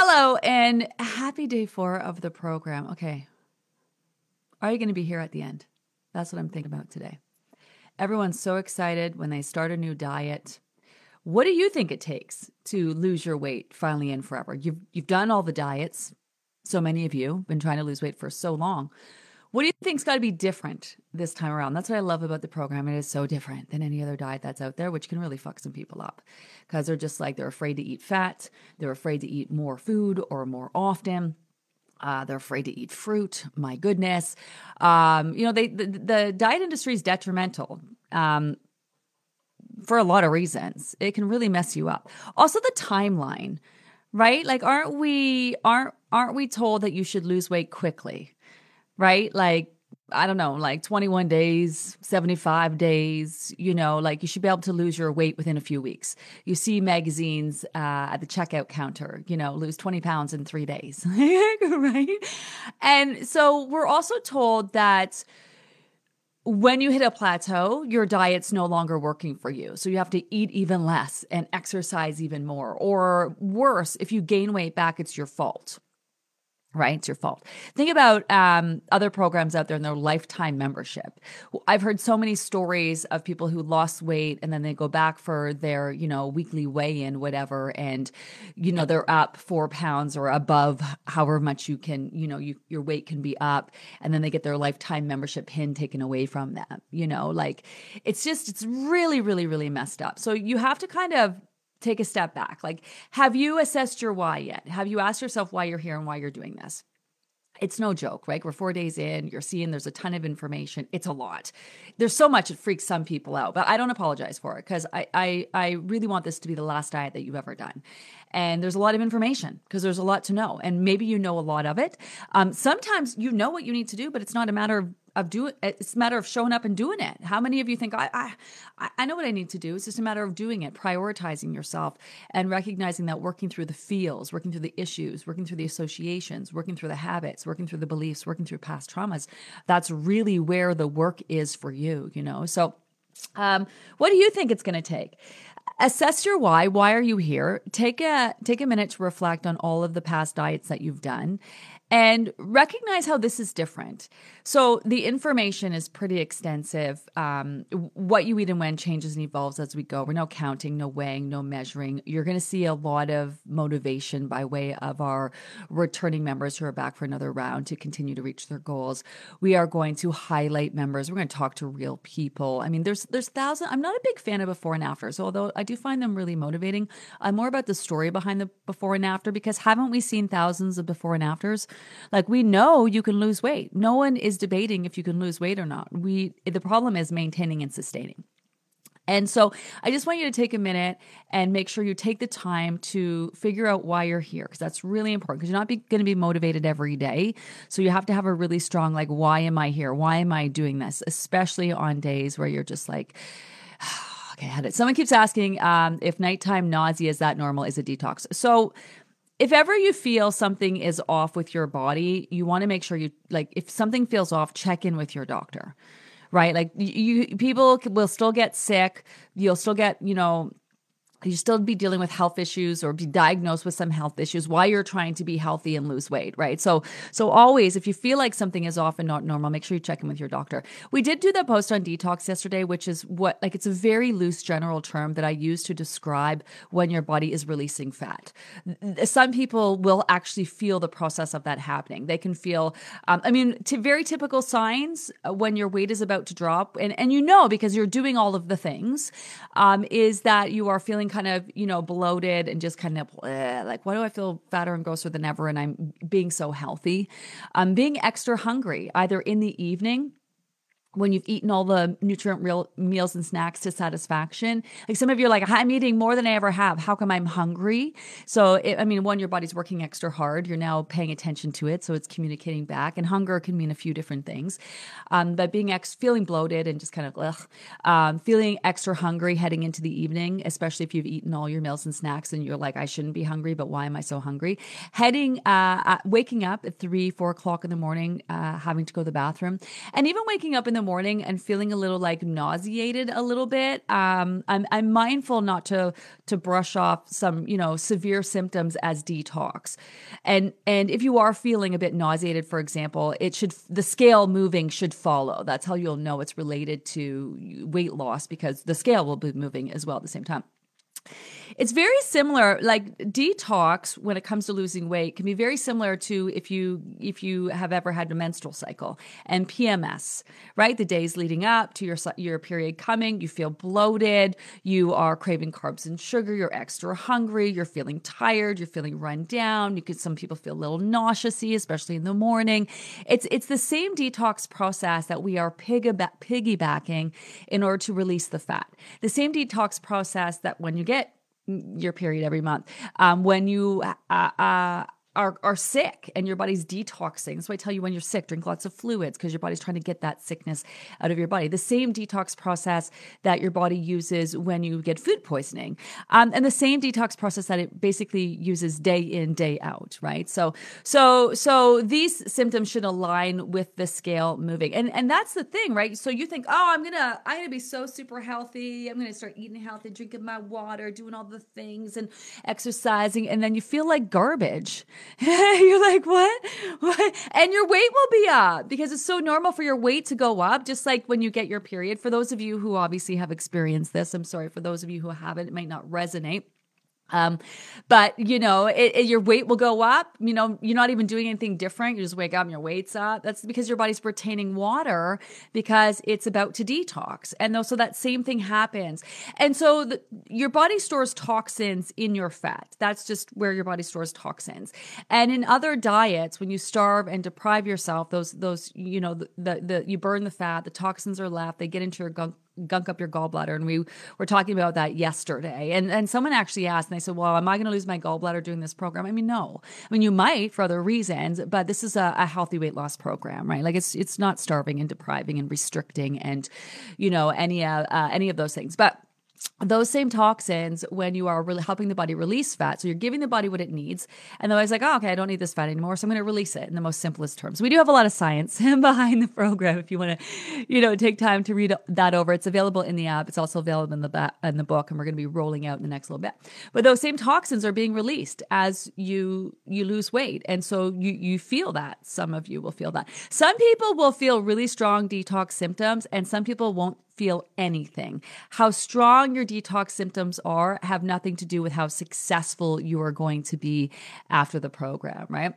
Hello and happy day four of the program. Okay. Are you going to be here at the end? That's what I'm thinking about today. Everyone's so excited when they start a new diet. What do you think it takes to lose your weight finally and forever? You've you've done all the diets. So many of you been trying to lose weight for so long. What do you think's got to be different this time around? That's what I love about the program. It is so different than any other diet that's out there, which can really fuck some people up because they're just like they're afraid to eat fat, they're afraid to eat more food or more often. Uh, they're afraid to eat fruit. My goodness, um, you know they the, the diet industry is detrimental. Um, for a lot of reasons. It can really mess you up. Also the timeline, right? Like aren't we aren't aren't we told that you should lose weight quickly? Right? Like I don't know, like 21 days, 75 days, you know, like you should be able to lose your weight within a few weeks. You see magazines uh, at the checkout counter, you know, lose 20 pounds in three days, right? And so we're also told that when you hit a plateau, your diet's no longer working for you. So you have to eat even less and exercise even more. Or worse, if you gain weight back, it's your fault right? It's your fault. Think about um, other programs out there and their lifetime membership. I've heard so many stories of people who lost weight and then they go back for their, you know, weekly weigh in, whatever, and, you know, they're up four pounds or above however much you can, you know, you, your weight can be up. And then they get their lifetime membership pin taken away from them, you know, like it's just, it's really, really, really messed up. So you have to kind of take a step back. Like, have you assessed your why yet? Have you asked yourself why you're here and why you're doing this? It's no joke, right? We're four days in, you're seeing there's a ton of information. It's a lot. There's so much it freaks some people out, but I don't apologize for it because I, I I really want this to be the last diet that you've ever done. And there's a lot of information because there's a lot to know. And maybe you know a lot of it. Um, sometimes you know what you need to do, but it's not a matter of of doing it's a matter of showing up and doing it. How many of you think I, I i know what i need to do. It's just a matter of doing it prioritizing yourself and recognizing that working through the feels working through the issues working through the associations working through the habits working through the beliefs working through past traumas that's really where the work is for you you know? So um, what do you think it's going to take? Assess your why. Why are you here? Take a take a minute to reflect on all of the past diets that you've done and recognize how this is different. So, the information is pretty extensive. Um, what you eat and when changes and evolves as we go. We're no counting, no weighing, no measuring. You're going to see a lot of motivation by way of our returning members who are back for another round to continue to reach their goals. We are going to highlight members. We're going to talk to real people. I mean, there's there's thousands. I'm not a big fan of before and after. So, although I do find them really motivating, I'm more about the story behind the before and after because haven't we seen thousands of before and afters? Like we know you can lose weight. No one is debating if you can lose weight or not. We the problem is maintaining and sustaining. And so I just want you to take a minute and make sure you take the time to figure out why you're here because that's really important because you're not going to be motivated every day. So you have to have a really strong like why am I here? Why am I doing this? Especially on days where you're just like okay, I had it. Someone keeps asking um, if nighttime nausea is that normal? Is a detox? So if ever you feel something is off with your body, you want to make sure you like if something feels off, check in with your doctor. Right? Like you people will still get sick, you'll still get, you know, you still be dealing with health issues or be diagnosed with some health issues while you're trying to be healthy and lose weight, right? So, so always, if you feel like something is off and not normal, make sure you check in with your doctor. We did do that post on detox yesterday, which is what, like, it's a very loose general term that I use to describe when your body is releasing fat. Some people will actually feel the process of that happening. They can feel, um, I mean, t- very typical signs uh, when your weight is about to drop, and, and you know because you're doing all of the things, um, is that you are feeling feeling kind of, you know, bloated and just kind of bleh, like, why do I feel fatter and grosser than ever? And I'm being so healthy. I'm being extra hungry, either in the evening when you've eaten all the nutrient real meals and snacks to satisfaction. Like some of you are like, I'm eating more than I ever have. How come I'm hungry? So, it, I mean, one, your body's working extra hard. You're now paying attention to it. So it's communicating back. And hunger can mean a few different things. Um, but being ex- feeling bloated and just kind of ugh, um, feeling extra hungry heading into the evening, especially if you've eaten all your meals and snacks and you're like, I shouldn't be hungry, but why am I so hungry? Heading, uh, uh, waking up at three, four o'clock in the morning, uh, having to go to the bathroom, and even waking up in the morning and feeling a little like nauseated a little bit. Um, I'm I'm mindful not to to brush off some you know severe symptoms as detox, and and if you are feeling a bit nauseated, for example, it should the scale moving should follow. That's how you'll know it's related to weight loss because the scale will be moving as well at the same time. It's very similar like detox when it comes to losing weight can be very similar to if you if you have ever had a menstrual cycle and PMS, right? The days leading up to your your period coming, you feel bloated, you are craving carbs and sugar, you're extra hungry, you're feeling tired, you're feeling run down, you could some people feel a little nauseousy especially in the morning. It's it's the same detox process that we are piggybacking in order to release the fat. The same detox process that when you get your period every month. Um, when you uh, uh, are, are sick and your body's detoxing. That's why I tell you when you're sick, drink lots of fluids because your body's trying to get that sickness out of your body. The same detox process that your body uses when you get food poisoning, um, and the same detox process that it basically uses day in day out. Right. So so so these symptoms should align with the scale moving, and and that's the thing, right? So you think, oh, I'm gonna I'm gonna be so super healthy. I'm gonna start eating healthy, drinking my water, doing all the things, and exercising, and then you feel like garbage. You're like, what? What? And your weight will be up because it's so normal for your weight to go up, just like when you get your period. For those of you who obviously have experienced this, I'm sorry. For those of you who haven't, it might not resonate. Um, but you know, it, it, your weight will go up. You know, you're not even doing anything different. You just wake up and your weight's up. That's because your body's retaining water because it's about to detox. And though, so that same thing happens. And so the, your body stores toxins in your fat. That's just where your body stores toxins. And in other diets, when you starve and deprive yourself, those, those, you know, the, the, the you burn the fat, the toxins are left, they get into your gunk gunk up your gallbladder. And we were talking about that yesterday. And and someone actually asked, and they said, Well, am I going to lose my gallbladder doing this program? I mean, no. I mean, you might for other reasons, but this is a, a healthy weight loss program, right? Like it's it's not starving and depriving and restricting and you know any uh, uh any of those things. But those same toxins when you are really helping the body release fat. So you're giving the body what it needs. And the body's like, oh, okay, I don't need this fat anymore. So I'm going to release it in the most simplest terms. We do have a lot of science behind the program if you want to, you know, take time to read that over. It's available in the app. It's also available in the, ba- in the book. And we're going to be rolling out in the next little bit. But those same toxins are being released as you, you lose weight. And so you, you feel that. Some of you will feel that. Some people will feel really strong detox symptoms and some people won't feel anything. How strong your detox symptoms are have nothing to do with how successful you are going to be after the program, right?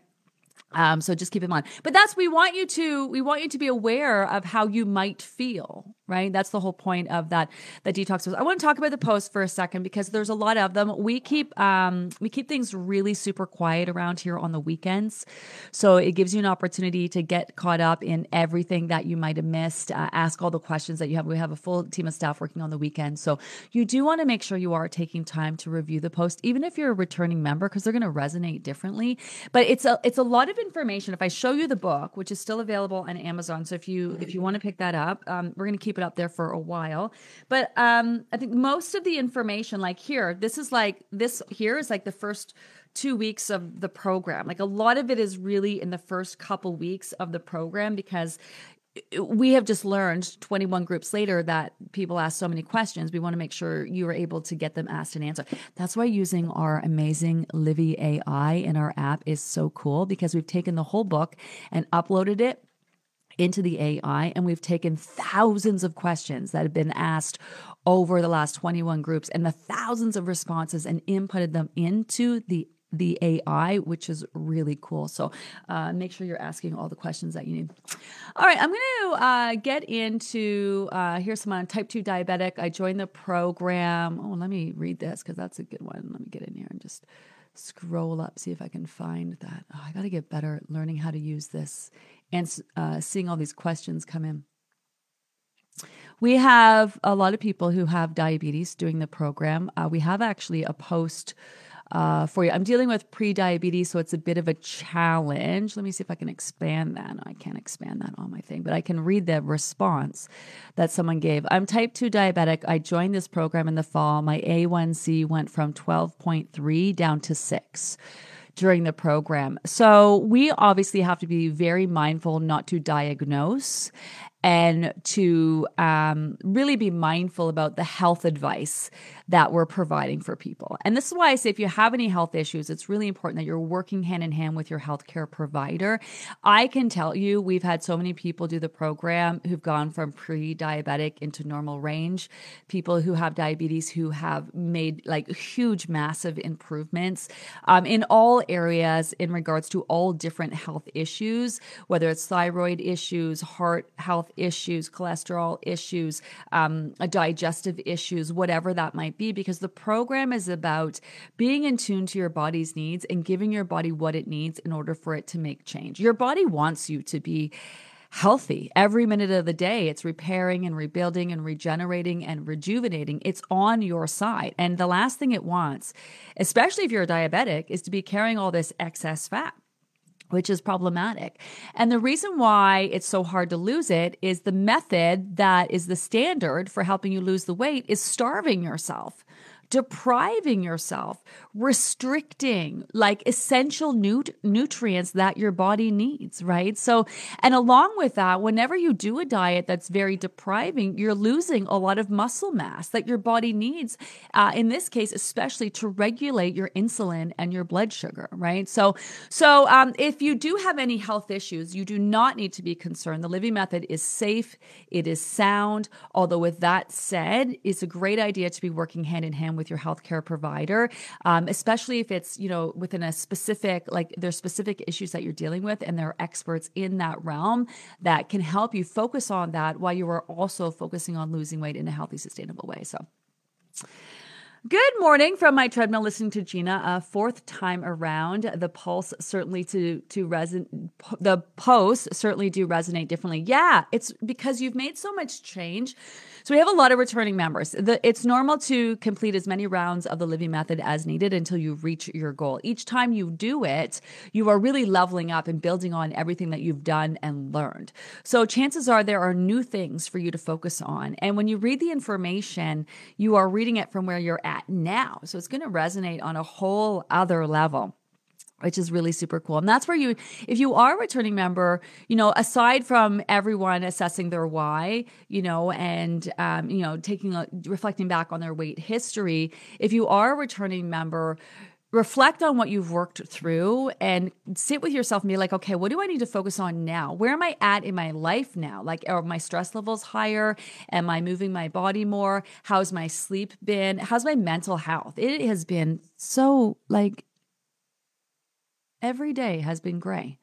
Um, so just keep in mind. But that's we want you to we want you to be aware of how you might feel, right? That's the whole point of that that detox post. I want to talk about the post for a second because there's a lot of them. We keep um, we keep things really super quiet around here on the weekends, so it gives you an opportunity to get caught up in everything that you might have missed. Uh, ask all the questions that you have. We have a full team of staff working on the weekend, so you do want to make sure you are taking time to review the post, even if you're a returning member, because they're going to resonate differently. But it's a it's a lot of information. If I show you the book, which is still available on Amazon, so if you if you want to pick that up, um, we're going to keep it up there for a while. But um, I think most of the information, like here, this is like this here is like the first two weeks of the program. Like a lot of it is really in the first couple weeks of the program because we have just learned 21 groups later that people ask so many questions. We want to make sure you are able to get them asked and answered. That's why using our amazing Livy AI in our app is so cool because we've taken the whole book and uploaded it into the AI, and we've taken thousands of questions that have been asked over the last 21 groups and the thousands of responses and inputted them into the the AI, which is really cool. So uh, make sure you're asking all the questions that you need. All right, I'm going to uh, get into uh, here's some on type 2 diabetic. I joined the program. Oh, let me read this because that's a good one. Let me get in here and just scroll up, see if I can find that. Oh, I got to get better at learning how to use this and uh, seeing all these questions come in. We have a lot of people who have diabetes doing the program. Uh, we have actually a post uh, for you. I'm dealing with pre-diabetes, so it's a bit of a challenge. Let me see if I can expand that. No, I can't expand that on my thing, but I can read the response that someone gave. I'm type 2 diabetic. I joined this program in the fall. My A1C went from 12.3 down to 6 during the program. So we obviously have to be very mindful not to diagnose and to um, really be mindful about the health advice that we're providing for people. And this is why I say if you have any health issues, it's really important that you're working hand in hand with your healthcare provider. I can tell you, we've had so many people do the program who've gone from pre diabetic into normal range, people who have diabetes who have made like huge, massive improvements um, in all areas in regards to all different health issues, whether it's thyroid issues, heart health issues, cholesterol issues, um, digestive issues, whatever that might be, because the program is about being in tune to your body's needs and giving your body what it needs in order for it to make change. Your body wants you to be healthy every minute of the day. It's repairing and rebuilding and regenerating and rejuvenating. It's on your side. And the last thing it wants, especially if you're a diabetic, is to be carrying all this excess fat which is problematic. And the reason why it's so hard to lose it is the method that is the standard for helping you lose the weight is starving yourself depriving yourself, restricting like essential nut- nutrients that your body needs, right? So, and along with that, whenever you do a diet that's very depriving, you're losing a lot of muscle mass that your body needs. Uh, in this case, especially to regulate your insulin and your blood sugar, right? So, so um, if you do have any health issues, you do not need to be concerned. The Livy Method is safe, it is sound. Although, with that said, it's a great idea to be working hand in hand with with your healthcare provider, um, especially if it's, you know, within a specific, like there's specific issues that you're dealing with and there are experts in that realm that can help you focus on that while you are also focusing on losing weight in a healthy, sustainable way. So, Good morning from my treadmill listening to Gina. A fourth time around, the pulse certainly to to resonate. The posts certainly do resonate differently. Yeah, it's because you've made so much change. So we have a lot of returning members. The, it's normal to complete as many rounds of the Livy method as needed until you reach your goal. Each time you do it, you are really leveling up and building on everything that you've done and learned. So chances are there are new things for you to focus on. And when you read the information, you are reading it from where you're at now. So it's going to resonate on a whole other level which is really super cool. And that's where you, if you are a returning member, you know, aside from everyone assessing their why, you know, and, um, you know, taking a, reflecting back on their weight history, if you are a returning member, reflect on what you've worked through and sit with yourself and be like, okay, what do I need to focus on now? Where am I at in my life now? Like, are my stress levels higher? Am I moving my body more? How's my sleep been? How's my mental health? It has been so like every day has been gray.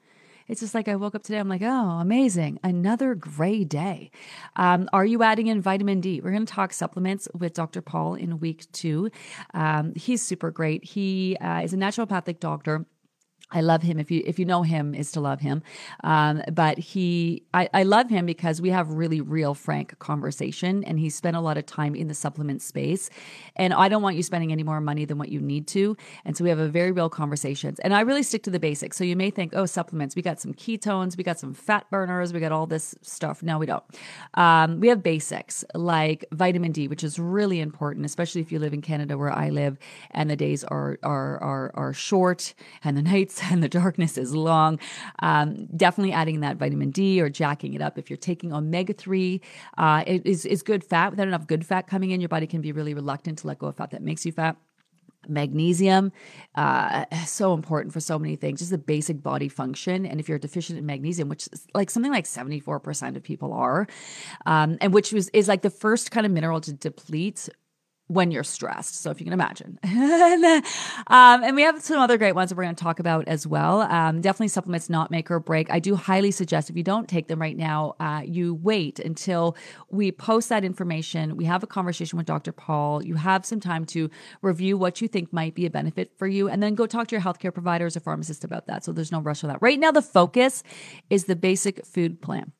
It's just like I woke up today, I'm like, oh, amazing. Another gray day. Um, are you adding in vitamin D? We're going to talk supplements with Dr. Paul in week two. Um, he's super great. He uh, is a naturopathic doctor I love him. If you if you know him, is to love him. Um, but he, I, I love him because we have really real, frank conversation, and he spent a lot of time in the supplement space. And I don't want you spending any more money than what you need to. And so we have a very real conversations. And I really stick to the basics. So you may think, oh, supplements. We got some ketones, we got some fat burners, we got all this stuff. No, we don't. Um, we have basics like vitamin D, which is really important, especially if you live in Canada where I live, and the days are are are, are short and the nights and the darkness is long. Um, definitely adding that vitamin D or jacking it up. If you're taking omega 3, uh, it is, is good fat. Without enough good fat coming in, your body can be really reluctant to let go of fat that makes you fat magnesium uh, so important for so many things just the basic body function and if you're deficient in magnesium which is like something like 74% of people are um, and which was is like the first kind of mineral to deplete when you're stressed. So if you can imagine. um, and we have some other great ones that we're going to talk about as well. Um, definitely supplements not make or break. I do highly suggest if you don't take them right now, uh, you wait until we post that information. We have a conversation with Dr. Paul. You have some time to review what you think might be a benefit for you and then go talk to your healthcare providers or pharmacist about that. So there's no rush for that. Right now, the focus is the basic food plan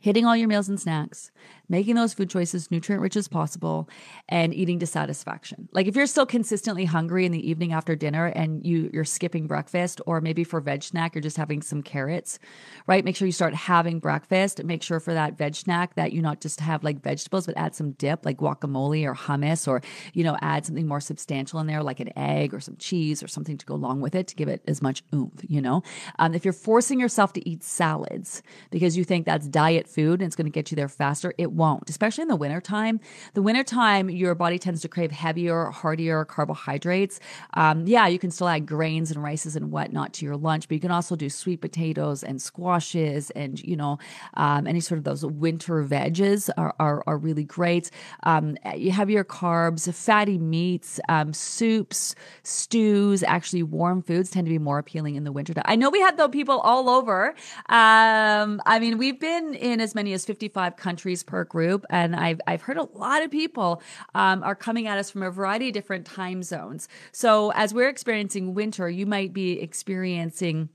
hitting all your meals and snacks, making those food choices nutrient rich as possible and eating to satisfaction. Like if you're still consistently hungry in the evening after dinner and you you're skipping breakfast or maybe for veg snack you're just having some carrots, right? Make sure you start having breakfast. Make sure for that veg snack that you not just have like vegetables but add some dip like guacamole or hummus or you know add something more substantial in there like an egg or some cheese or something to go along with it to give it as much oomph, you know? Um, if you're forcing yourself to eat salads because you think that's diet food and it's going to get you there faster, it won't, especially in the wintertime. The wintertime, your body tends to crave heavier, heartier carbohydrates. Um, yeah, you can still add grains and rices and whatnot to your lunch, but you can also do sweet potatoes and squashes and, you know, um, any sort of those winter veggies are, are, are really great. Um, you have your carbs, fatty meats, um, soups, stews, actually warm foods tend to be more appealing in the winter. I know we had though people all over. Um, I mean, we've been in as many as 55 countries per group. And I've, I've heard a lot of people um, are coming at us from a variety of different time zones. So as we're experiencing winter, you might be experiencing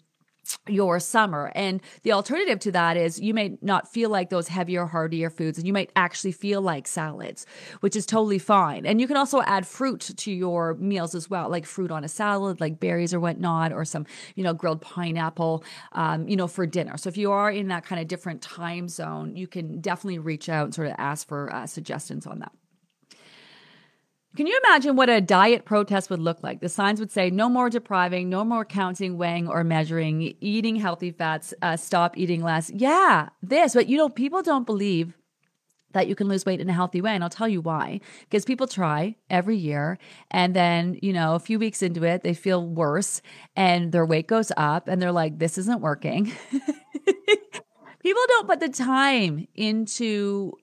your summer. And the alternative to that is you may not feel like those heavier, heartier foods, and you might actually feel like salads, which is totally fine. And you can also add fruit to your meals as well, like fruit on a salad, like berries or whatnot, or some, you know, grilled pineapple, um, you know, for dinner. So if you are in that kind of different time zone, you can definitely reach out and sort of ask for uh, suggestions on that. Can you imagine what a diet protest would look like? The signs would say no more depriving, no more counting, weighing, or measuring, eating healthy fats, uh, stop eating less. Yeah, this. But you know, people don't believe that you can lose weight in a healthy way. And I'll tell you why. Because people try every year. And then, you know, a few weeks into it, they feel worse and their weight goes up and they're like, this isn't working. people don't put the time into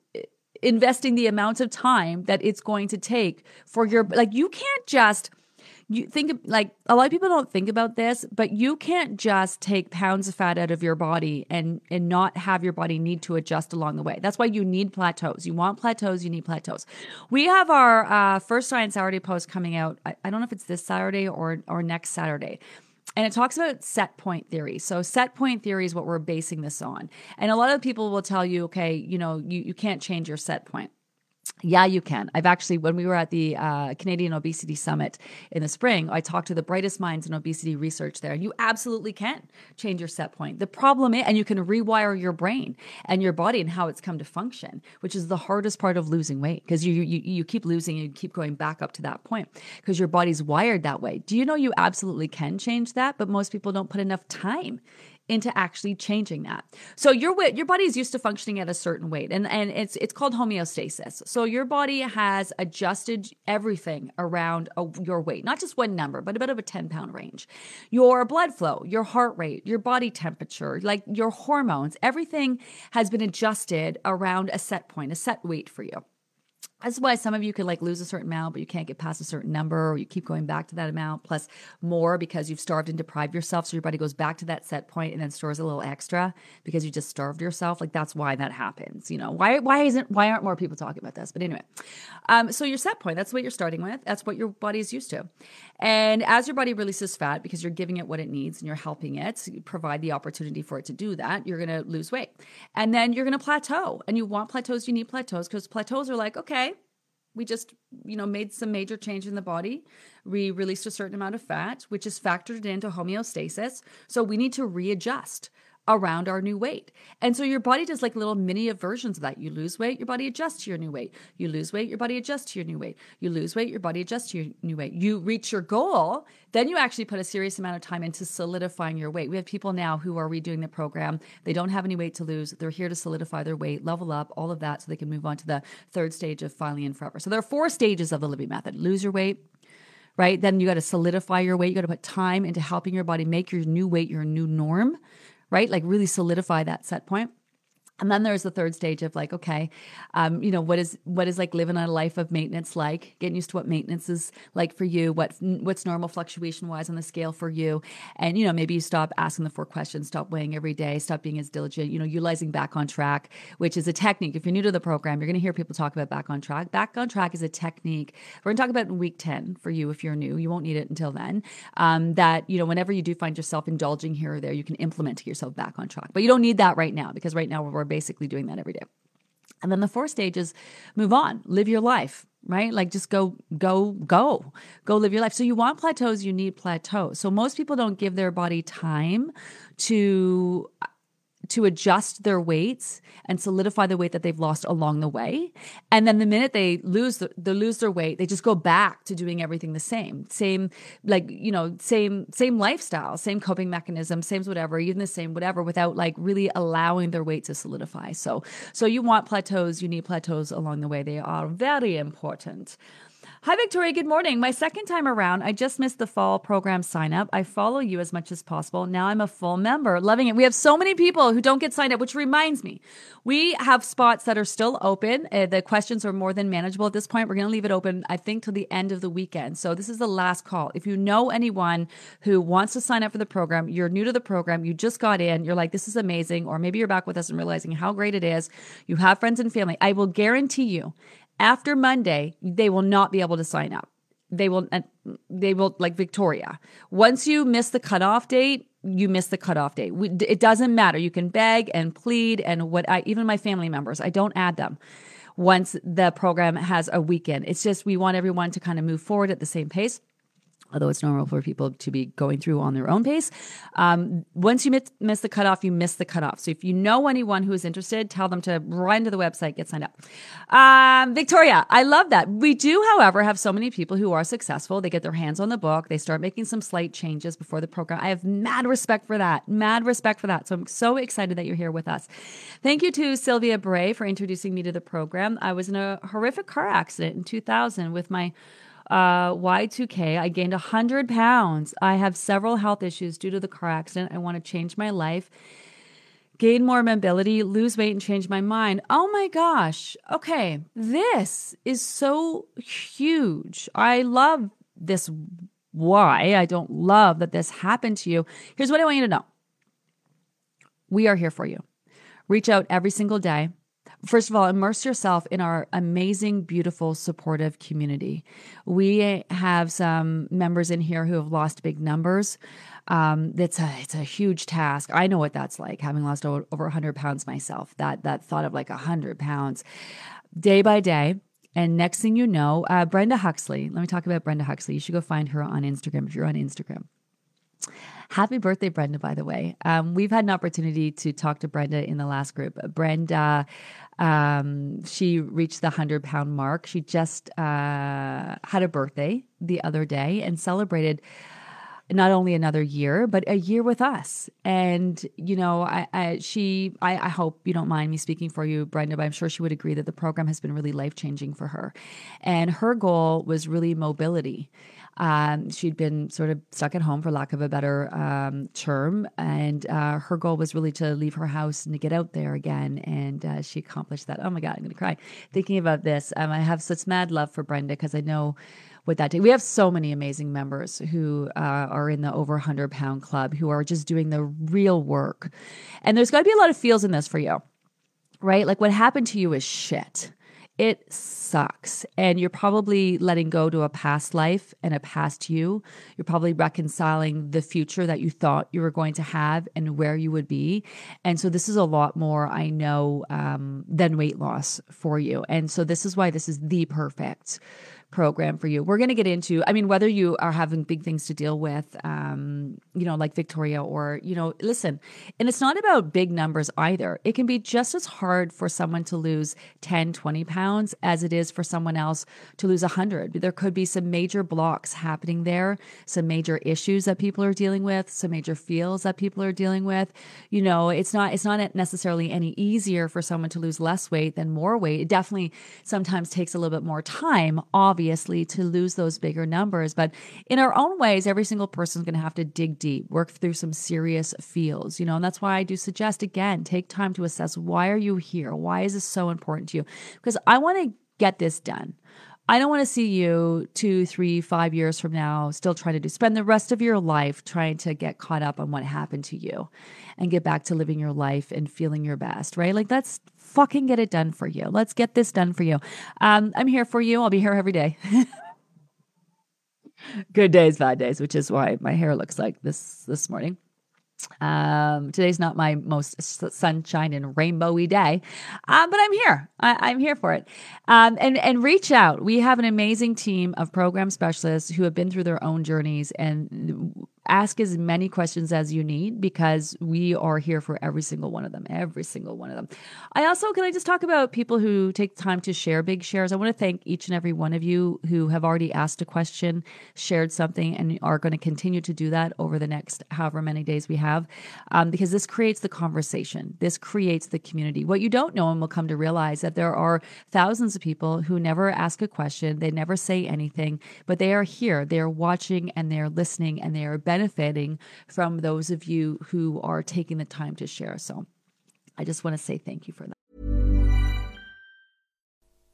investing the amount of time that it's going to take for your like you can't just you think like a lot of people don't think about this but you can't just take pounds of fat out of your body and and not have your body need to adjust along the way. That's why you need plateaus. You want plateaus you need plateaus. We have our uh, first science saturday post coming out I, I don't know if it's this saturday or or next saturday and it talks about set point theory. So set point theory is what we're basing this on. And a lot of people will tell you, okay, you know, you, you can't change your set point. Yeah, you can. I've actually, when we were at the uh, Canadian Obesity Summit in the spring, I talked to the brightest minds in obesity research there, and you absolutely can change your set point. The problem is, and you can rewire your brain and your body and how it's come to function, which is the hardest part of losing weight because you, you you keep losing and you keep going back up to that point because your body's wired that way. Do you know you absolutely can change that? But most people don't put enough time into actually changing that. So your weight, your body is used to functioning at a certain weight, and and it's it's called homeostasis. So your body has adjusted everything around a, your weight, not just one number, but a bit of a ten pound range. Your blood flow, your heart rate, your body temperature, like your hormones, everything has been adjusted around a set point, a set weight for you. That's why some of you can like lose a certain amount, but you can't get past a certain number, or you keep going back to that amount plus more because you've starved and deprived yourself. So your body goes back to that set point and then stores a little extra because you just starved yourself. Like that's why that happens. You know why? Why isn't? Why aren't more people talking about this? But anyway, um, so your set point. That's what you're starting with. That's what your body is used to. And as your body releases fat because you're giving it what it needs and you're helping it, you provide the opportunity for it to do that. You're going to lose weight, and then you're going to plateau. And you want plateaus. You need plateaus because plateaus are like okay we just you know made some major change in the body. We released a certain amount of fat which is factored into homeostasis. So we need to readjust around our new weight. And so your body does like little mini versions of that. You lose weight, your body adjusts to your new weight. You lose weight, your body adjusts to your new weight. You lose weight, your body adjusts to your new weight. You reach your goal, then you actually put a serious amount of time into solidifying your weight. We have people now who are redoing the program. They don't have any weight to lose. They're here to solidify their weight, level up, all of that so they can move on to the third stage of finally and forever. So there are four stages of the Livy method. Lose your weight, right? Then you got to solidify your weight. You got to put time into helping your body make your new weight your new norm right? Like really solidify that set point. And then there's the third stage of like, okay, um, you know, what is what is like living a life of maintenance like? Getting used to what maintenance is like for you. What what's normal fluctuation wise on the scale for you? And you know, maybe you stop asking the four questions, stop weighing every day, stop being as diligent. You know, utilizing back on track, which is a technique. If you're new to the program, you're going to hear people talk about back on track. Back on track is a technique. We're going to talk about in week ten for you if you're new. You won't need it until then. Um, that you know, whenever you do find yourself indulging here or there, you can implement to yourself back on track. But you don't need that right now because right now we're basically doing that every day. And then the fourth stage is move on, live your life, right? Like just go, go, go, go live your life. So you want plateaus, you need plateaus. So most people don't give their body time to to adjust their weights and solidify the weight that they've lost along the way. And then the minute they lose the, they lose their weight, they just go back to doing everything the same. Same like, you know, same same lifestyle, same coping mechanism, same whatever, even the same whatever without like really allowing their weight to solidify. So so you want plateaus, you need plateaus along the way. They are very important. Hi, Victoria. Good morning. My second time around, I just missed the fall program sign up. I follow you as much as possible. Now I'm a full member, loving it. We have so many people who don't get signed up, which reminds me, we have spots that are still open. Uh, the questions are more than manageable at this point. We're going to leave it open, I think, till the end of the weekend. So this is the last call. If you know anyone who wants to sign up for the program, you're new to the program, you just got in, you're like, this is amazing, or maybe you're back with us and realizing how great it is. You have friends and family. I will guarantee you after Monday, they will not be able to sign up. They will, uh, they will like Victoria. Once you miss the cutoff date, you miss the cutoff date. We, it doesn't matter. You can beg and plead and what I, even my family members, I don't add them once the program has a weekend. It's just we want everyone to kind of move forward at the same pace although it's normal for people to be going through on their own pace. Um, once you miss, the cutoff, you miss the cutoff. So if you know anyone who is interested, tell them to run to the website, get signed up. Um, Victoria, I love that. We do, however, have so many people who are successful. They get their hands on the book, they start making some slight changes before the program. I have mad respect for that, mad respect for that. So I'm so excited that you're here with us. Thank you to Sylvia Bray for introducing me to the program. I was in a horrific car accident in 2000 with my uh, Y2K. I gained 100 pounds. I have several health issues due to the car accident. I want to change my life, gain more mobility, lose weight, and change my mind. Oh my gosh. Okay. This is so huge. I love this. Why? I don't love that this happened to you. Here's what I want you to know we are here for you. Reach out every single day. First of all, immerse yourself in our amazing, beautiful, supportive community. We have some members in here who have lost big numbers. Um, it's a it's a huge task. I know what that's like, having lost over, over 100 pounds myself. That that thought of like 100 pounds, day by day. And next thing you know, uh, Brenda Huxley. Let me talk about Brenda Huxley. You should go find her on Instagram if you're on Instagram. Happy birthday, Brenda, by the way. Um, we've had an opportunity to talk to Brenda in the last group. Brenda, um, she reached the 100 pound mark. She just uh, had a birthday the other day and celebrated not only another year, but a year with us. And, you know, I, I she, I, I, hope you don't mind me speaking for you, Brenda, but I'm sure she would agree that the program has been really life changing for her. And her goal was really mobility. Um, she'd been sort of stuck at home, for lack of a better um, term, and uh, her goal was really to leave her house and to get out there again. And uh, she accomplished that. Oh my God, I'm going to cry thinking about this. Um, I have such mad love for Brenda because I know what that did. We have so many amazing members who uh, are in the over 100 pound club who are just doing the real work. And there's got to be a lot of feels in this for you, right? Like what happened to you is shit it sucks. And you're probably letting go to a past life and a past you. You're probably reconciling the future that you thought you were going to have and where you would be. And so this is a lot more, I know, um, than weight loss for you. And so this is why this is the perfect program for you. We're going to get into, I mean, whether you are having big things to deal with, um, you know, like Victoria, or, you know, listen, and it's not about big numbers either. It can be just as hard for someone to lose 10, 20 pounds as it is for someone else to lose 100. There could be some major blocks happening there, some major issues that people are dealing with, some major feels that people are dealing with. You know, it's not, it's not necessarily any easier for someone to lose less weight than more weight. It definitely sometimes takes a little bit more time, obviously obviously, to lose those bigger numbers. But in our own ways, every single person's going to have to dig deep, work through some serious feels, you know, and that's why I do suggest again, take time to assess why are you here? Why is this so important to you? Because I want to get this done. I don't want to see you two, three, five years from now still trying to do spend the rest of your life trying to get caught up on what happened to you and get back to living your life and feeling your best, right? Like let's fucking get it done for you. Let's get this done for you. Um, I'm here for you. I'll be here every day. Good days, bad days, which is why my hair looks like this this morning. Um, today's not my most sunshine and rainbowy day, uh, but I'm here. I, am here for it. Um, and and reach out. We have an amazing team of program specialists who have been through their own journeys and ask as many questions as you need because we are here for every single one of them every single one of them. I also can i just talk about people who take time to share big shares? I want to thank each and every one of you who have already asked a question shared something and are going to continue to do that over the next however many days we have um, because this creates the conversation. This creates the community. What you don't know and will come to realize that there are thousands of people who never ask a question they never say anything but they are here they're watching and they're listening and they are benefiting from those of you who are taking the time to share. So I just want to say thank you for that.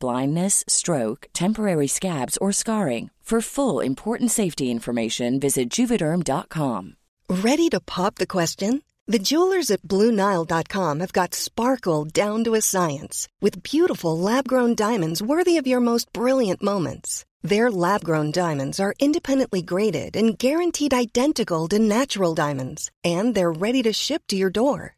blindness, stroke, temporary scabs, or scarring. For full important safety information, visit juvederm.com. Ready to pop the question? The jewelers at BlueNile.com have got sparkle down to a science with beautiful lab grown diamonds worthy of your most brilliant moments. Their lab grown diamonds are independently graded and guaranteed identical to natural diamonds, and they're ready to ship to your door.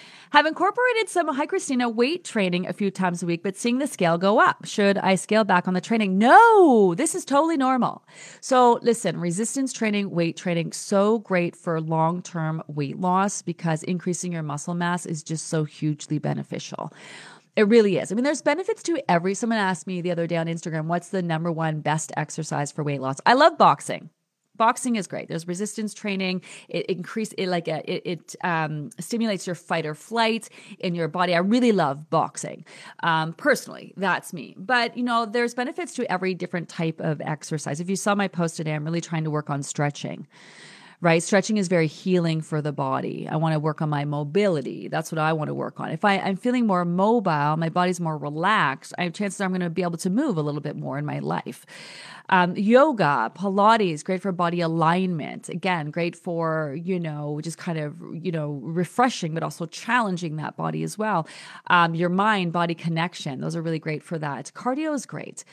Have incorporated some Hi Christina weight training a few times a week, but seeing the scale go up. Should I scale back on the training? No, this is totally normal. So listen, resistance training, weight training, so great for long term weight loss because increasing your muscle mass is just so hugely beneficial. It really is. I mean, there's benefits to every. Someone asked me the other day on Instagram, what's the number one best exercise for weight loss? I love boxing boxing is great. There's resistance training. It increase it like a, it, it um, stimulates your fight or flight in your body. I really love boxing. Um, personally, that's me. But you know, there's benefits to every different type of exercise. If you saw my post today, I'm really trying to work on stretching right? Stretching is very healing for the body. I want to work on my mobility. That's what I want to work on. If I, I'm feeling more mobile, my body's more relaxed, I have chances I'm going to be able to move a little bit more in my life. Um, yoga, Pilates, great for body alignment. Again, great for, you know, just kind of, you know, refreshing, but also challenging that body as well. Um, your mind body connection, those are really great for that. Cardio is great.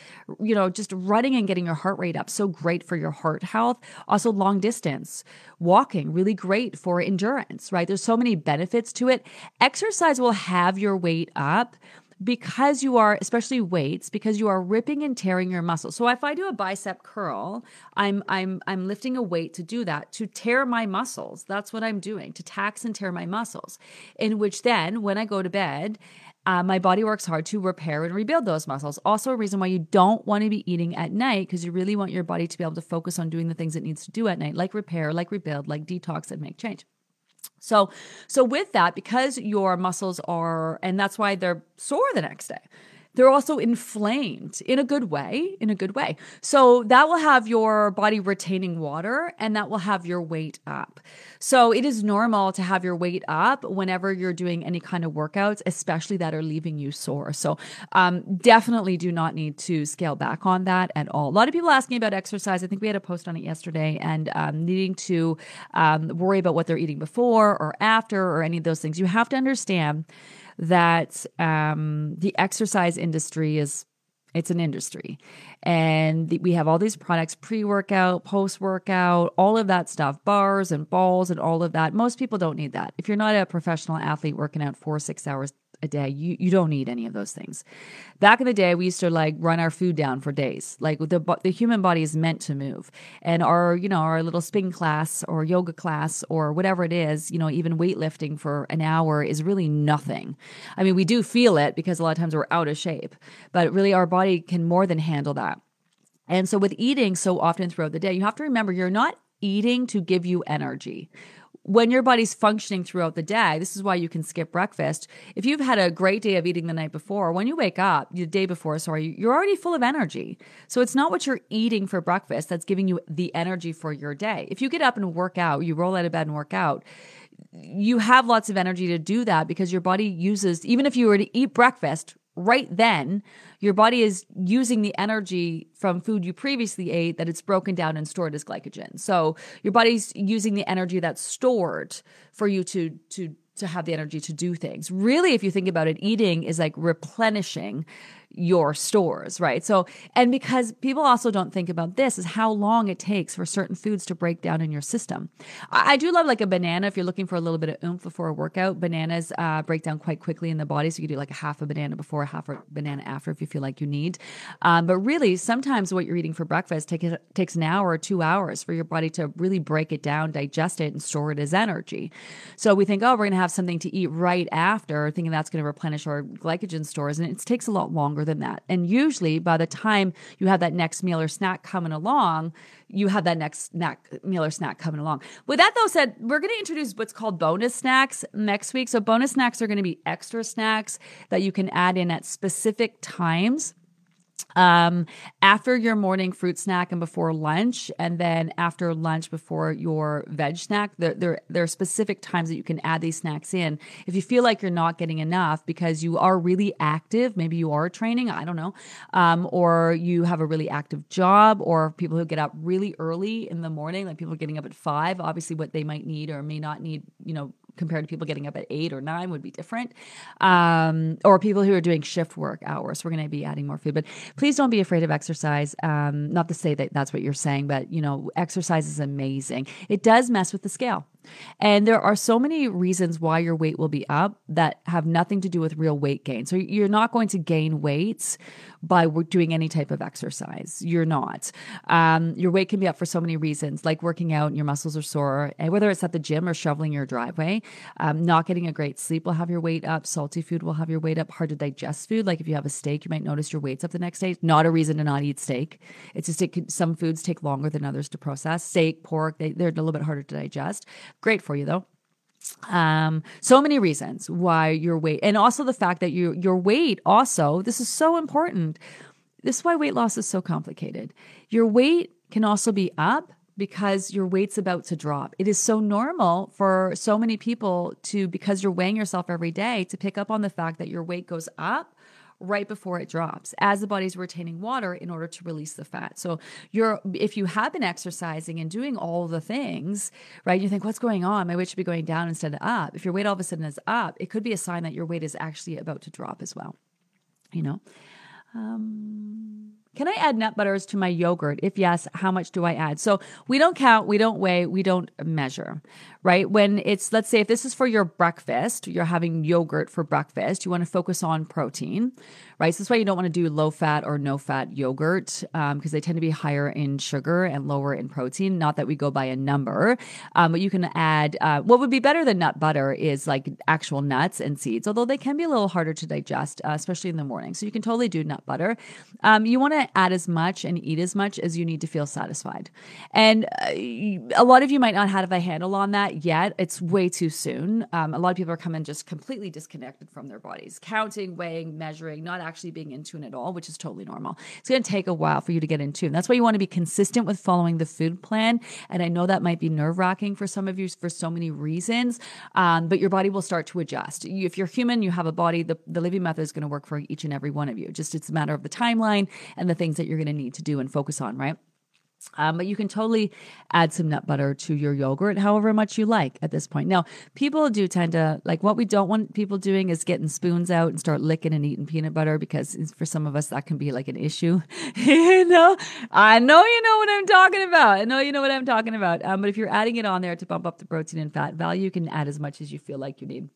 You know, just running and getting your heart rate up, so great for your heart health. Also, long distance walking, really great for endurance, right? There's so many benefits to it. Exercise will have your weight up because you are, especially weights, because you are ripping and tearing your muscles. So if I do a bicep curl, I'm I'm I'm lifting a weight to do that to tear my muscles. That's what I'm doing to tax and tear my muscles. In which then, when I go to bed. Uh, my body works hard to repair and rebuild those muscles. Also, a reason why you don't want to be eating at night because you really want your body to be able to focus on doing the things it needs to do at night, like repair, like rebuild, like detox, and make change. So, so with that, because your muscles are, and that's why they're sore the next day they're also inflamed in a good way, in a good way. So that will have your body retaining water and that will have your weight up. So it is normal to have your weight up whenever you're doing any kind of workouts, especially that are leaving you sore. So um, definitely do not need to scale back on that at all. A lot of people asking about exercise. I think we had a post on it yesterday and um, needing to um, worry about what they're eating before or after or any of those things. You have to understand that um, the exercise industry is It's an industry. And we have all these products pre workout, post workout, all of that stuff, bars and balls and all of that. Most people don't need that. If you're not a professional athlete working out four six hours a day. You you don't need any of those things. Back in the day, we used to like run our food down for days. Like the the human body is meant to move, and our you know our little spin class or yoga class or whatever it is, you know, even weightlifting for an hour is really nothing. I mean, we do feel it because a lot of times we're out of shape, but really our body can more than handle that. And so with eating so often throughout the day, you have to remember you're not eating to give you energy when your body's functioning throughout the day, this is why you can skip breakfast. If you've had a great day of eating the night before, when you wake up, the day before, sorry, you're already full of energy. So it's not what you're eating for breakfast that's giving you the energy for your day. If you get up and work out, you roll out of bed and work out, you have lots of energy to do that because your body uses, even if you were to eat breakfast right then, your body is using the energy from food you previously ate that it's broken down and stored as glycogen. So your body's using the energy that's stored for you to to to have the energy to do things. Really, if you think about it, eating is like replenishing your stores, right? So, and because people also don't think about this is how long it takes for certain foods to break down in your system. I, I do love like a banana if you're looking for a little bit of oomph before a workout. Bananas uh, break down quite quickly in the body, so you do like a half a banana before, a half a banana after if you feel like you need. Um, but really, sometimes what you're eating for breakfast take, takes an hour or two hours for your body to really break it down, digest it, and store it as energy. So we think, oh, we're going to have something to eat right after, thinking that's going to replenish our glycogen stores, and it takes a lot longer than that. And usually, by the time you have that next meal or snack coming along, you have that next snack, meal or snack coming along. With that, though said, we're going to introduce what's called bonus snacks next week. So, bonus snacks are going to be extra snacks that you can add in at specific times um, after your morning fruit snack and before lunch, and then after lunch before your veg snack, there, there, there are specific times that you can add these snacks in. If you feel like you're not getting enough because you are really active, maybe you are training, I don't know, um, or you have a really active job, or people who get up really early in the morning, like people getting up at five, obviously what they might need or may not need, you know, compared to people getting up at eight or nine would be different. Um, or people who are doing shift work hours. We're going to be adding more food, but please don't be afraid of exercise. Um, not to say that that's what you're saying, but you know, exercise is amazing. It does mess with the scale. And there are so many reasons why your weight will be up that have nothing to do with real weight gain. So you're not going to gain weight by doing any type of exercise. You're not. Um, your weight can be up for so many reasons, like working out and your muscles are sore, and whether it's at the gym or shoveling your driveway. Um, not getting a great sleep will have your weight up. Salty food will have your weight up. Hard to digest food, like if you have a steak, you might notice your weight's up the next day. Not a reason to not eat steak. It's just it some foods take longer than others to process. Steak, pork, they, they're a little bit harder to digest. Great for you though. Um, so many reasons why your weight, and also the fact that you your weight also, this is so important. This is why weight loss is so complicated. Your weight can also be up because your weight's about to drop. It is so normal for so many people to, because you're weighing yourself every day, to pick up on the fact that your weight goes up right before it drops as the body's retaining water in order to release the fat. So you're if you have been exercising and doing all the things, right? You think, what's going on? My weight should be going down instead of up. If your weight all of a sudden is up, it could be a sign that your weight is actually about to drop as well. You know? Um can I add nut butters to my yogurt? If yes, how much do I add? So we don't count, we don't weigh, we don't measure, right? When it's, let's say, if this is for your breakfast, you're having yogurt for breakfast, you want to focus on protein, right? So that's why you don't want to do low fat or no fat yogurt because um, they tend to be higher in sugar and lower in protein. Not that we go by a number, um, but you can add uh, what would be better than nut butter is like actual nuts and seeds, although they can be a little harder to digest, uh, especially in the morning. So you can totally do nut butter. Um, you want to add as much and eat as much as you need to feel satisfied. And uh, a lot of you might not have a handle on that yet. It's way too soon. Um, a lot of people are coming just completely disconnected from their bodies, counting, weighing, measuring, not actually being in tune at all, which is totally normal. It's going to take a while for you to get in tune. That's why you want to be consistent with following the food plan. And I know that might be nerve wracking for some of you for so many reasons, um, but your body will start to adjust. If you're human, you have a body, the, the Livy method is going to work for each and every one of you. Just it's a matter of the timeline and the things that you're going to need to do and focus on, right? Um, but you can totally add some nut butter to your yogurt, however much you like at this point. Now, people do tend to like what we don't want people doing is getting spoons out and start licking and eating peanut butter because for some of us that can be like an issue. you know, I know you know what I'm talking about. I know you know what I'm talking about. Um, but if you're adding it on there to bump up the protein and fat value, you can add as much as you feel like you need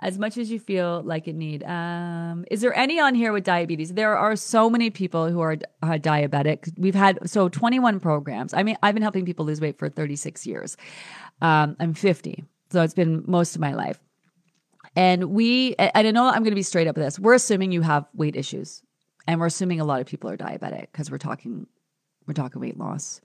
as much as you feel like it need. Um, is there any on here with diabetes? There are so many people who are uh, diabetic. We've had so 21 programs. I mean, I've been helping people lose weight for 36 years. Um, I'm 50, so it's been most of my life. And we, and I know I'm going to be straight up with this. We're assuming you have weight issues, and we're assuming a lot of people are diabetic because we're talking, we're talking weight loss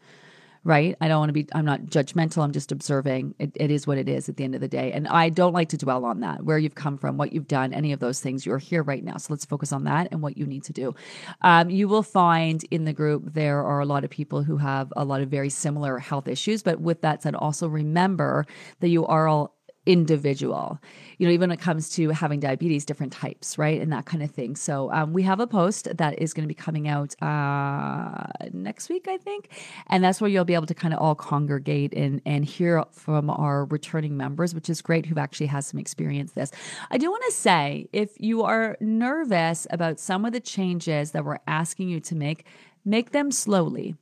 right? I don't want to be, I'm not judgmental. I'm just observing. It, it is what it is at the end of the day. And I don't like to dwell on that, where you've come from, what you've done, any of those things. You're here right now. So let's focus on that and what you need to do. Um, you will find in the group there are a lot of people who have a lot of very similar health issues. But with that said, also remember that you are all individual. You know even when it comes to having diabetes different types right and that kind of thing. So um, we have a post that is going to be coming out uh, next week i think and that's where you'll be able to kind of all congregate and and hear from our returning members which is great who've actually has some experience this. I do want to say if you are nervous about some of the changes that we're asking you to make make them slowly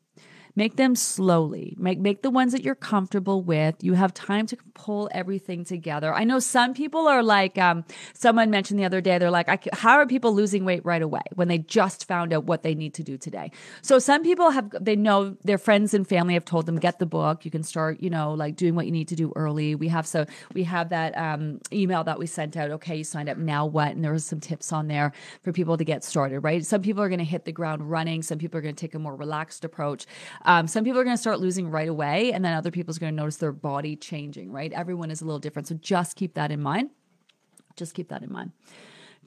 Make them slowly. Make make the ones that you're comfortable with. You have time to pull everything together. I know some people are like, um, someone mentioned the other day, they're like, how are people losing weight right away when they just found out what they need to do today? So some people have, they know their friends and family have told them, get the book. You can start, you know, like doing what you need to do early. We have so we have that um, email that we sent out. Okay, you signed up. Now what? And there was some tips on there for people to get started. Right. Some people are going to hit the ground running. Some people are going to take a more relaxed approach. Um, some people are going to start losing right away, and then other people's going to notice their body changing, right? Everyone is a little different. So just keep that in mind. Just keep that in mind.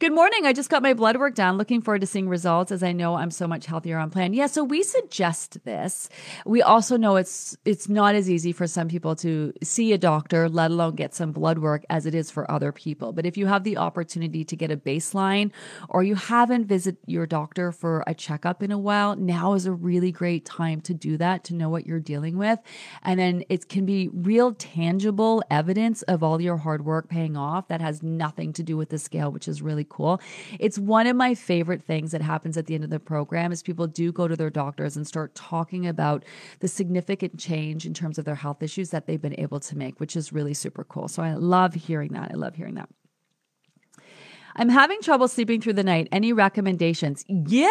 Good morning. I just got my blood work done. Looking forward to seeing results as I know I'm so much healthier on plan. Yeah, so we suggest this. We also know it's it's not as easy for some people to see a doctor, let alone get some blood work as it is for other people. But if you have the opportunity to get a baseline or you haven't visited your doctor for a checkup in a while, now is a really great time to do that to know what you're dealing with. And then it can be real tangible evidence of all your hard work paying off that has nothing to do with the scale, which is really really cool. It's one of my favorite things that happens at the end of the program is people do go to their doctors and start talking about the significant change in terms of their health issues that they've been able to make, which is really super cool. So I love hearing that. I love hearing that. I'm having trouble sleeping through the night. Any recommendations? Yeah.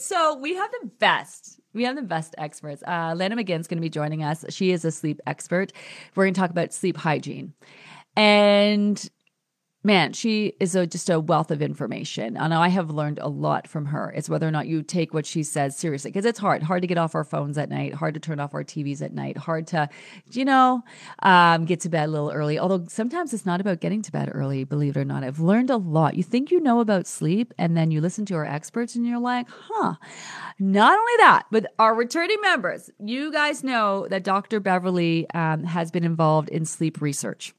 So we have the best. We have the best experts. Uh, Lana McGinn's going to be joining us. She is a sleep expert. We're going to talk about sleep hygiene. And man, she is a, just a wealth of information. And I have learned a lot from her. It's whether or not you take what she says seriously, because it's hard, hard to get off our phones at night, hard to turn off our TVs at night, hard to, you know, um, get to bed a little early. Although sometimes it's not about getting to bed early, believe it or not. I've learned a lot. You think you know about sleep, and then you listen to our experts, and you're like, huh. Not only that, but our returning members, you guys know that Dr. Beverly um, has been involved in sleep research.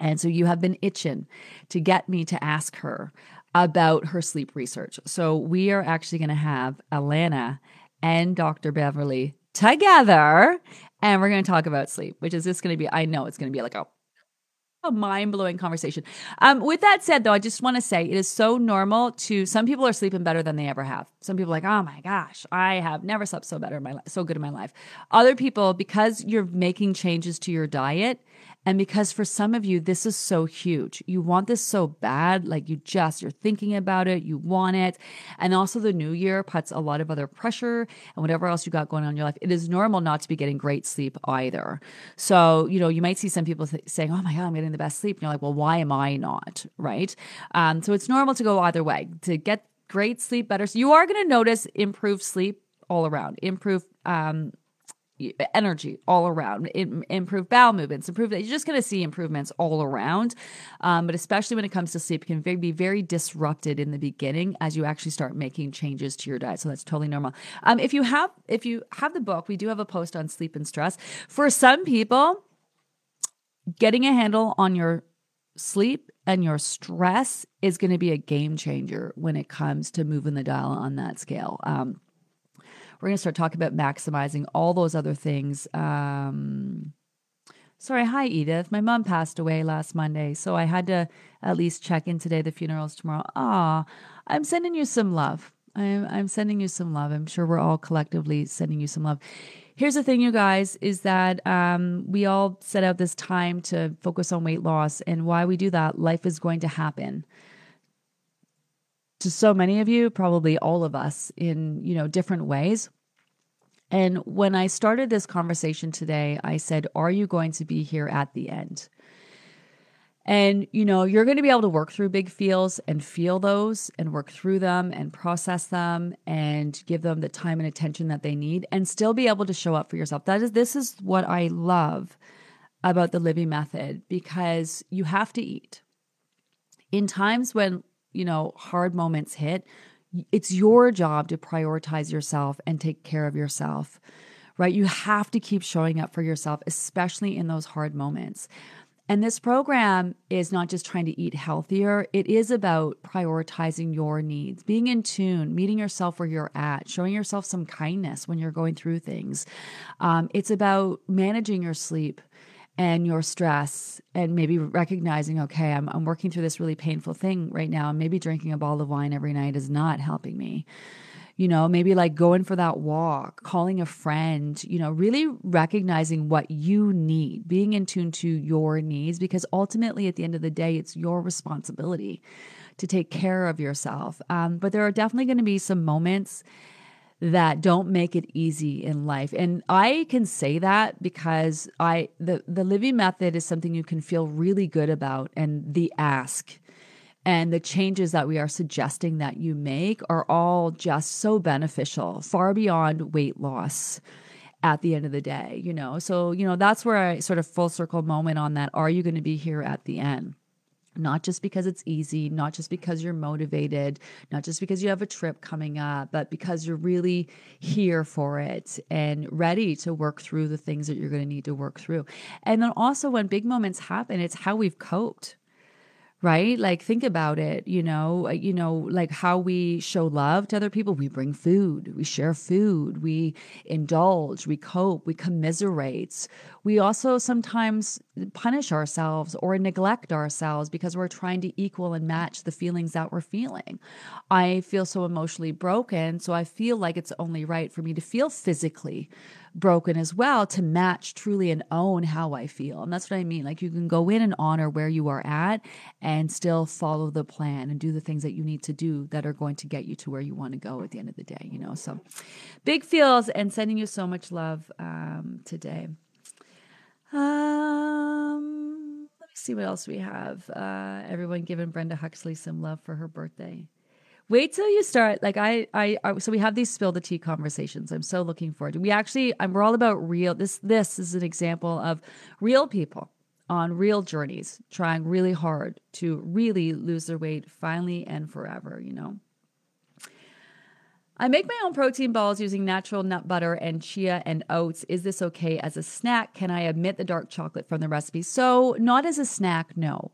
And so you have been itching to get me to ask her about her sleep research. So we are actually going to have Alanna and Dr. Beverly together and we're going to talk about sleep, which is just going to be, I know it's going to be like a a mind blowing conversation. Um, with that said, though, I just want to say it is so normal to some people are sleeping better than they ever have. Some people like, oh my gosh, I have never slept so better in my life, so good in my life. Other people, because you're making changes to your diet, and because for some of you, this is so huge. You want this so bad, like you just, you're thinking about it, you want it. And also, the new year puts a lot of other pressure and whatever else you got going on in your life. It is normal not to be getting great sleep either. So, you know, you might see some people th- saying, oh my God, I'm getting the best sleep. And you're like, well, why am I not? Right. Um, so, it's normal to go either way to get great sleep better. So, you are going to notice improved sleep all around, improved um, energy all around, improve bowel movements, improve that. You're just going to see improvements all around. Um, but especially when it comes to sleep, it can be very disrupted in the beginning as you actually start making changes to your diet. So that's totally normal. Um, if you have, if you have the book, we do have a post on sleep and stress. For some people, getting a handle on your sleep and your stress is going to be a game changer when it comes to moving the dial on that scale. Um, We're going to start talking about maximizing all those other things. Um, sorry, hi, Edith. My mom passed away last Monday, so I had to at least check in today. The funeral's tomorrow. Ah, I'm sending you some love. I'm, I'm sending you some love. I'm sure we're all collectively sending you some love. Here's the thing, you guys, is that um, we all set out this time to focus on weight loss. And why we do that, life is going to happen to so many of you, probably all of us in, you know, different ways. And when I started this conversation today, I said, Are you going to be here at the end? And, you know, you're going to be able to work through big feels and feel those and work through them and process them and give them the time and attention that they need and still be able to show up for yourself. That is, this is what I love about the Livy method because you have to eat. In times when, you know, hard moments hit, it's your job to prioritize yourself and take care of yourself, right? You have to keep showing up for yourself, especially in those hard moments. And this program is not just trying to eat healthier, it is about prioritizing your needs, being in tune, meeting yourself where you're at, showing yourself some kindness when you're going through things. Um, it's about managing your sleep and your stress and maybe recognizing, okay, I'm, I'm working through this really painful thing right now, and maybe drinking a bottle of wine every night is not helping me you know, maybe like going for that walk, calling a friend, you know, really recognizing what you need, being in tune to your needs, because ultimately at the end of the day, it's your responsibility to take care of yourself. Um, but there are definitely going to be some moments that don't make it easy in life. And I can say that because I the the Livy method is something you can feel really good about and the ask and the changes that we are suggesting that you make are all just so beneficial, far beyond weight loss at the end of the day, you know. So, you know, that's where I sort of full circle moment on that. Are you going to be here at the end? Not just because it's easy, not just because you're motivated, not just because you have a trip coming up, but because you're really here for it and ready to work through the things that you're going to need to work through. And then also, when big moments happen, it's how we've coped right? Like think about it you know uh, you know like how we show love to other people. We bring food we share food we indulge we cope we commiserate we also sometimes punish ourselves or neglect ourselves because we're trying to equal and match the feelings that we're feeling. I feel so emotionally broken so i feel like it's only right for me to feel physically broken as well to match truly and own how I feel. And that's what I mean. Like you can go in and honor where you are at and still follow the plan and do the things that you need to do that are going to get you to where you want to go at the end of the day, you know? So big feels and sending you so much love um, today. Um, let me see what else we have. Uh, everyone giving Brenda Huxley some love for her birthday. Wait till you start. Like I, I, I, so we have these spill the tea conversations. I'm so looking forward to. We actually, I'm, we're all about real. This, this is an example of real people on real journeys, trying really hard to really lose their weight finally and forever. You know. I make my own protein balls using natural nut butter and chia and oats. Is this okay as a snack? Can I omit the dark chocolate from the recipe? So, not as a snack, no.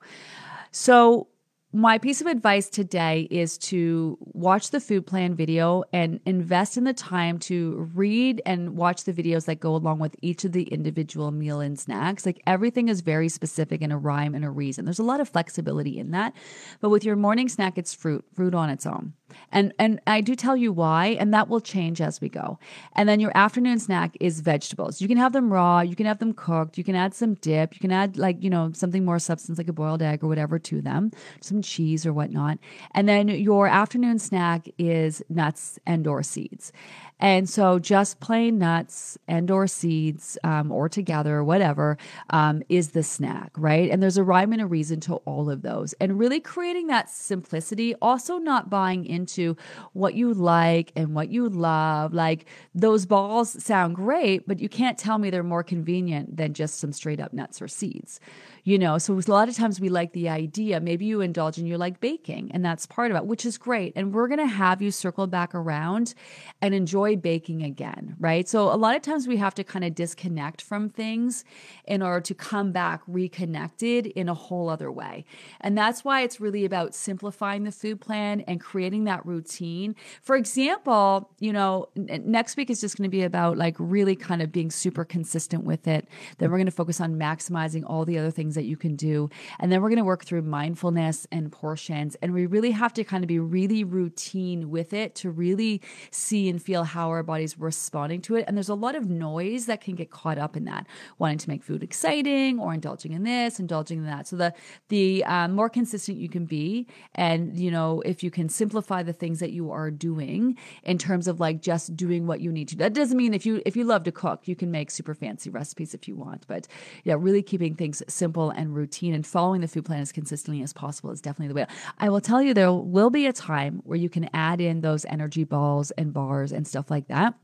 So, my piece of advice today is to watch the food plan video and invest in the time to read and watch the videos that go along with each of the individual meal and snacks. Like everything is very specific in a rhyme and a reason. There's a lot of flexibility in that. But with your morning snack, it's fruit, fruit on its own. And and I do tell you why, and that will change as we go. And then your afternoon snack is vegetables. You can have them raw, you can have them cooked, you can add some dip, you can add like, you know, something more substance like a boiled egg or whatever to them, some cheese or whatnot. And then your afternoon snack is nuts and or seeds. And so just plain nuts and or seeds um, or together, whatever, um, is the snack, right? And there's a rhyme and a reason to all of those. And really creating that simplicity, also not buying into what you like and what you love. Like those balls sound great, but you can't tell me they're more convenient than just some straight up nuts or seeds you know so a lot of times we like the idea maybe you indulge and you like baking and that's part of it which is great and we're going to have you circle back around and enjoy enjoy baking again, right? So a lot of times we have to kind of disconnect from things in order to come back reconnected in a whole other way. And that's why it's really about simplifying the food plan and creating that routine. For example, you know, n- next week is just going to be about like really kind of being super consistent with it. Then we're going to focus on maximizing all the other things that you can do. And then we're going to work through mindfulness and portions. And we really have to kind of be really routine with it to really see and feel how our body's responding to it. And there's a lot of noise that can get caught up in that, wanting to make food exciting or indulging in this, indulging in that. So the the um, more consistent you can be, and you know, if you can simplify the things that you are doing in terms of like just doing what you need to. That doesn't mean if you if you love to cook, you can make super fancy recipes if you want, but yeah, really keeping things simple and routine and following the food plan as consistently as possible is definitely the way. I will tell you there will be a time where you can add in those energy balls and bars and stuff like that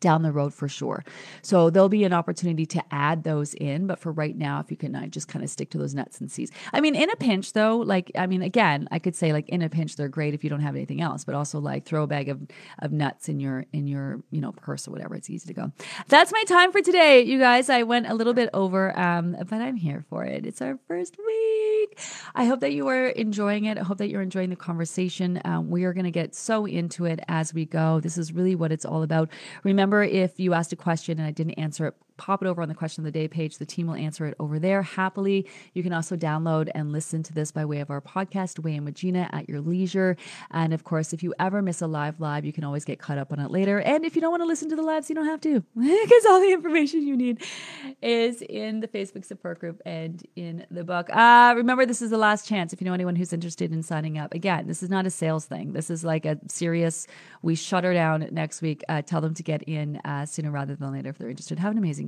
down the road for sure. So there'll be an opportunity to add those in, but for right now, if you can uh, just kind of stick to those nuts and seeds. I mean, in a pinch though, like I mean, again, I could say like in a pinch they're great if you don't have anything else, but also like throw a bag of of nuts in your in your you know purse or whatever. It's easy to go. That's my time for today, you guys. I went a little bit over, um, but I'm here for it. It's our first week. I hope that you are enjoying it. I hope that you're enjoying the conversation. Um, we are going to get so into it as we go. This is really what it's all about. Remember Remember, if you asked a question and I didn't answer it, pop it over on the question of the day page. The team will answer it over there happily. You can also download and listen to this by way of our podcast, Weigh In with Gina, at your leisure. And of course, if you ever miss a live live, you can always get caught up on it later. And if you don't want to listen to the lives, you don't have to, because all the information you need is in the Facebook support group and in the book. Uh, remember, this is the last chance. If you know anyone who's interested in signing up, again, this is not a sales thing. This is like a serious. We shut her down next week. Uh, tell them to get in uh, sooner rather than later if they're interested. Have an amazing